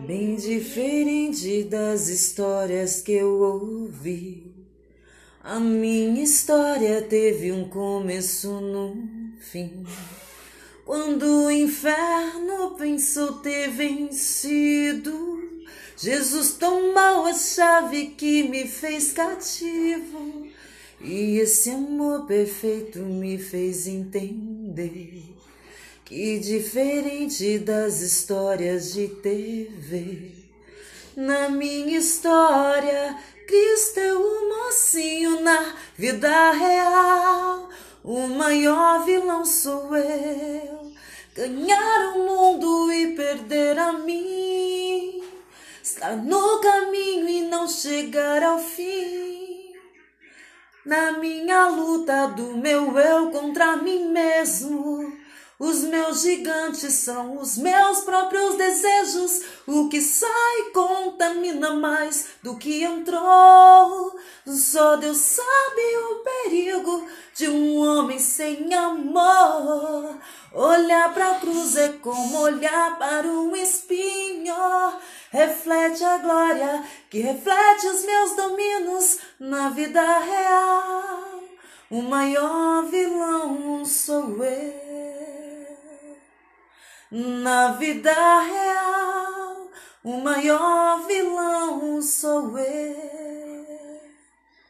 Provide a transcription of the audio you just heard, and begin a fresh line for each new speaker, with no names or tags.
Bem diferente das histórias que eu ouvi. A minha história teve um começo no fim. Quando o inferno pensou ter vencido, Jesus tomou a chave que me fez cativo. E esse amor perfeito me fez entender que, diferente das histórias de TV, na minha história, Cristo é o mocinho na vida real. O maior vilão sou eu. Ganhar o mundo e perder a mim. Estar no caminho e não chegar ao fim. Na minha luta do meu eu contra mim mesmo. Os meus gigantes são os meus próprios desejos. O que sai contamina mais do que entrou. Só Deus sabe o perigo de um homem sem amor. Olhar para a cruz é como olhar para um espinho. Reflete a glória que reflete os meus domínios na vida real. O maior vilão sou eu. Na vida real, o maior vilão sou eu.